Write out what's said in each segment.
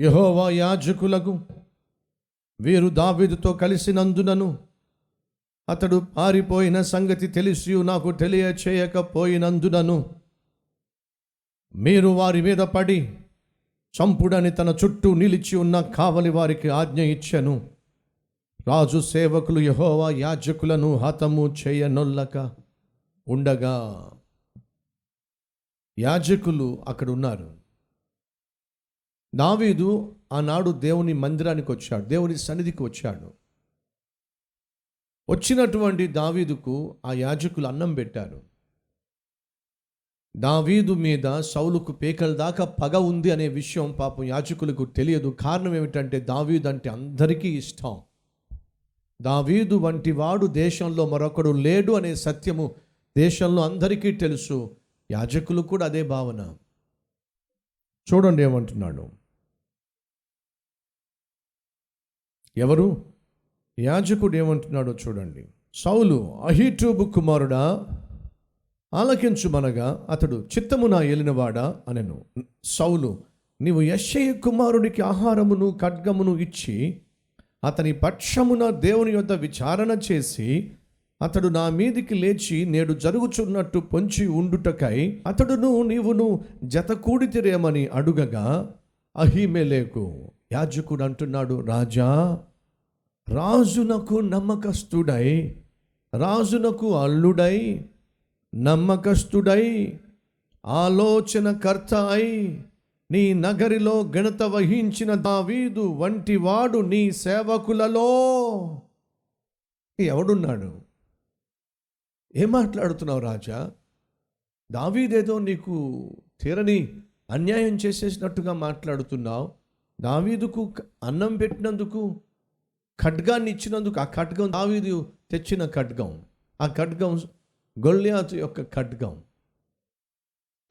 యహోవా యాజకులకు వీరు దావీదుతో కలిసినందునను అతడు పారిపోయిన సంగతి తెలిసి నాకు తెలియచేయకపోయినందునను. మీరు వారి మీద పడి చంపుడని తన చుట్టూ నిలిచి ఉన్న కావలి వారికి ఆజ్ఞ ఇచ్చెను. రాజు సేవకులు యహోవా యాజకులను హతము చేయనొల్లక ఉండగా యాజకులు అక్కడ ఉన్నారు దావీదు ఆనాడు దేవుని మందిరానికి వచ్చాడు దేవుని సన్నిధికి వచ్చాడు. వచ్చినటువంటి దావీదుకు ఆ యాజకులు అన్నం పెట్టారు. దావీదు మీద సౌలుకు పేకల దాకా పగ ఉంది అనే విషయం పాపం యాజకులకు తెలియదు. కారణం ఏమిటంటే దావీదు అంటే అందరికీ ఇష్టం. దావీదు వంటి వాడు దేశంలో మరొకడు లేడు అనే సత్యము దేశంలో అందరికీ తెలుసు. యాజకులు కూడా అదే భావన. చూడండి ఏమంటున్నాడు. ఎవరు? యాజకుడు ఏమంటున్నాడో చూడండి. సౌలు అహీటూబు కుమారుడా ఆలకించుమనగా అతడు చిత్తమున ఏలినవాడా అనెను. సౌలు నీవు యశ్షయ కుమారుడికి ఆహారమును ఖడ్గమును ఇచ్చి అతని పక్షమున దేవుని యొద్ద విచారణ చేసి అతడు నా మీదికి లేచి నేడు జరుగుచున్నట్టు పొంచి ఉండుటకై అతడును నీవును జత కూడితిరేమని అడుగగా అహిమెలేకు యాజకుడు అంటున్నాడు రాజా రాజునకు నమ్మకస్తుడై రాజునకు అల్లుడై నమ్మకస్తుడై ఆలోచనకర్త అయి నీ నగరిలో గణత వహించిన దావీదు వంటి వాడు నీ సేవకులలో. ఎవడున్నాడు? ఏం మాట్లాడుతున్నావు రాజా? దావీదేదో నీకు తీరని అన్యాయం చేసేసినట్టుగా మాట్లాడుతున్నావు. దావీదుకు అన్నం పెట్టినందుకు ఖడ్గాన్ని ఇచ్చినందుకు ఆ ఖడ్గం దావీదు తెచ్చిన ఖడ్గం ఆ ఖడ్గం గొల్లియాతు యొక్క ఖడ్గం.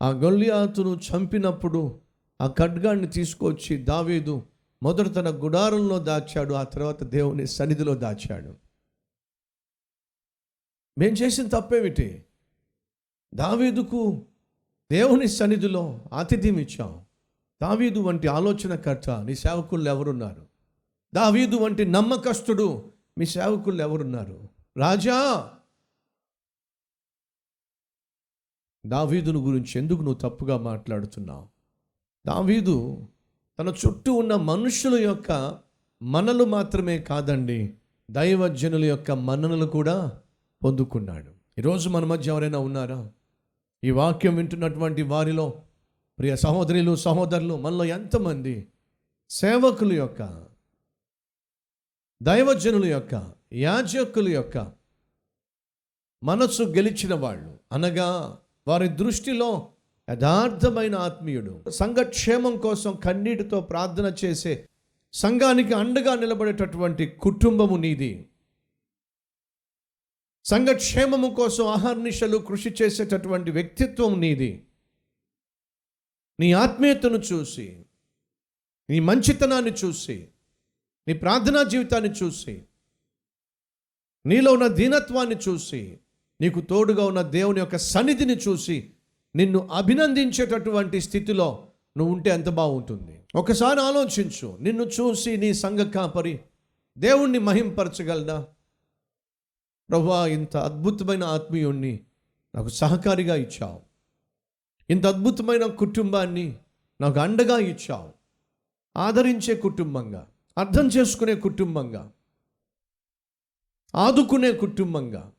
ఆ గొల్లియాతును చంపినప్పుడు ఆ ఖడ్గాన్ని తీసుకొచ్చి దావీదు మొదట తన గుడారంలో దాచాడు ఆ తర్వాత దేవుని సన్నిధిలో దాచాడు. మేం చేసిన తప్పేమిటి? దావీదుకు దేవుని సన్నిధిలో ఆతిథ్యం ఇచ్చాం. దావీదు వంటి ఆలోచనకర్త నీ సేవకులు ఎవరున్నారు? దావీదు వంటి నమ్మకస్తుడు మీ సేవకులు ఎవరున్నారు? రాజా! దావీదును గురించి ఎందుకు నువ్వు తప్పుగా మాట్లాడుతున్నావు? దావీదు తన చుట్టూ ఉన్న మనుషుల యొక్క మనలు మాత్రమే కాదండి దైవజనుల యొక్క మన్ననలు కూడా పొందుకున్నాడు. ఈరోజు మన మధ్య ఎవరైనా ఉన్నారా? ఈ వాక్యం వింటున్నటువంటి వారిలో ప్రియ సహోదరులు సహోదరులు మనలో ఎంతమంది సేవకుల యొక్క దైవజనుల యొక్క యాజకుల యొక్క మనసు గెలిచిన వాళ్ళు అనగా వారి దృష్టిలో యథార్థమైన ఆత్మీయుడు. సంఘక్షేమం కోసం కన్నీటితో ప్రార్థన చేసే సంఘానికి అండగా నిలబడేటటువంటి కుటుంబము నీది. సంఘక్షేమము కోసం ఆహర్నిశలు కృషి చేసేటటువంటి వ్యక్తిత్వం నీది. నీ ఆత్మీయతను చూసి నీ మంచితనాన్ని చూసి నీ ప్రార్థనా జీవితాన్ని చూసి నీలో ఉన్న దీనత్వాన్ని చూసి నీకు తోడుగా ఉన్న దేవుని యొక్క సన్నిధిని చూసి నిన్ను అభినందించేటటువంటి స్థితిలో నువ్వు ఉంటే ఎంత బాగుంటుంది. ఒకసారి ఆలోచించు నిన్ను చూసి నీ సంఘ కాపరి దేవుణ్ణి మహింపరచగలదా ప్రభా ఇంత అద్భుతమైన ఆత్మీయుణ్ణి నాకు సహకారిగా ఇచ్చావు. ఇంత అద్భుతమైన కుటుంబాన్ని నాకు అండగా ఇచ్చావు. ఆదరించే కుటుంబంగా అర్థం చేసుకునే కుటుంబంగా ఆదుకునే కుటుంబంగా.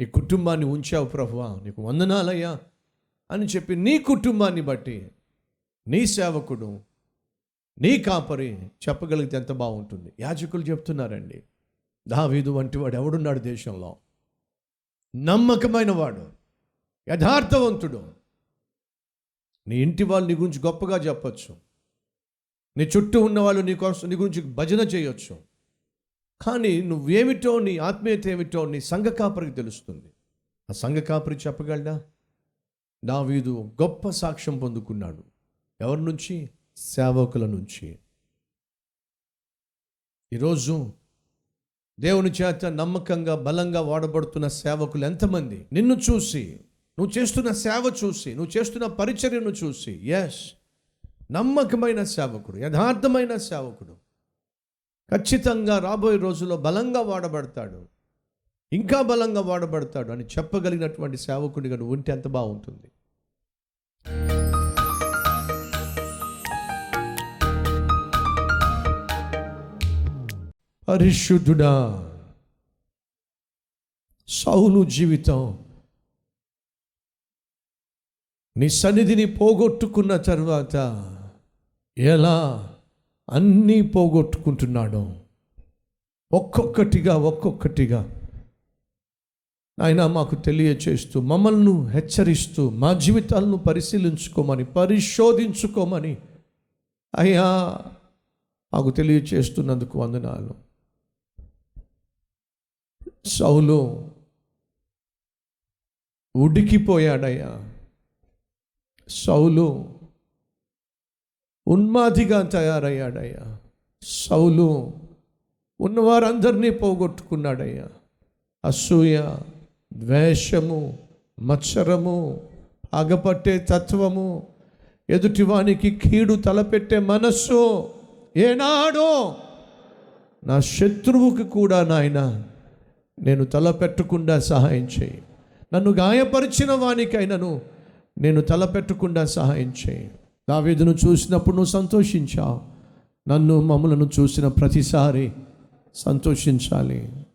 ఈ కుటుంబాన్ని ఉంచావు ప్రభువా నీకు వందనాలయ్యా అని చెప్పి నీ కుటుంబాన్ని బట్టి నీ సేవకుడు నీ కాపరి చెప్పగలిగితే ఎంత బాగుంటుంది. యాజకులు చెప్తున్నారండి దావీదు వంటి వాడు ఎవడున్నాడు దేశంలో? నమ్మకమైన వాడు. యథార్థవంతుడు. నీ ఇంటి వాళ్ళు నీ గురించి గొప్పగా చెప్పచ్చు. నీ చుట్టూ ఉన్న వాళ్ళు నీ కోసం నీ గురించి భజన చేయొచ్చు. కానీ నువ్వేమిటో నీ ఆత్మీయత ఏమిటో నీ సంఘ కాపరికి తెలుస్తుంది. ఆ సంఘ కాపరి చెప్పగలడా? దావీదు గొప్ప సాక్ష్యం పొందుకున్నాడు. ఎవరి నుంచి? సేవకుల నుంచి. ఈరోజు దేవుని చేత నమ్మకంగా బలంగా వాడబడుతున్న సేవకులు ఎంతమంది? నిన్ను చూసి నువ్వు చేస్తున్న సేవ చూసి నువ్వు చేస్తున్న పరిచర్యను చూసి ఎస్ నమ్మకమైన సేవకుడు యథార్థమైన సేవకుడు. ఖచ్చితంగా రాబోయే రోజుల్లో బలంగా వాడబడతాడు. ఇంకా బలంగా వాడబడతాడు అని చెప్పగలిగినటువంటి సేవకుడిగా నువ్వు ఉంటే ఎంత బాగుంటుంది. పరిశుద్ధుడా సౌలు జీవితం నీ సన్నిధిని పోగొట్టుకున్న తర్వాత ఎలా అన్నీ పోగొట్టుకుంటున్నాడో ఒక్కొక్కటిగా ఒక్కొక్కటిగా ఆయన మాకు తెలియచేస్తూ మమ్మల్ని హెచ్చరిస్తూ మా జీవితాలను పరిశీలించుకోమని పరిశోధించుకోమని అయ్యా మాకు తెలియచేస్తున్నందుకు వందనాలు. సౌలు ఉడికిపోయాడయ్యా. సౌలు ఉన్మాదిగా తయారయ్యాడయ్యా. సౌలు ఉన్నవారందరినీ పోగొట్టుకున్నాడయ్యా. అసూయ ద్వేషము మత్సరము ఆగపట్టే తత్వము ఎదుటివానికి కీడు తలపెట్టే మనస్సు ఏనాడో నా శత్రువుకి కూడా నాయన నేను తలపెట్టకుండా సహాయం చేయి. నన్ను గాయపరిచిన వానికైనను నేను తలపెట్టకుండా సహాయం చేయి. దావేదును చూసినప్పుడు నువ్వు సంతోషించావు. నన్ను మమ్మలను చూసిన ప్రతిసారి సంతోషించాలి.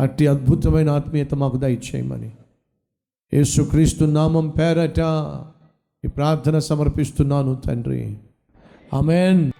అట్టి అద్భుతమైన ఆత్మీయత మాకు దయచేయమని. యేసుక్రీస్తు నామం పేరట ఈ ప్రార్థన సమర్పిస్తున్నాను తండ్రి. అమెన్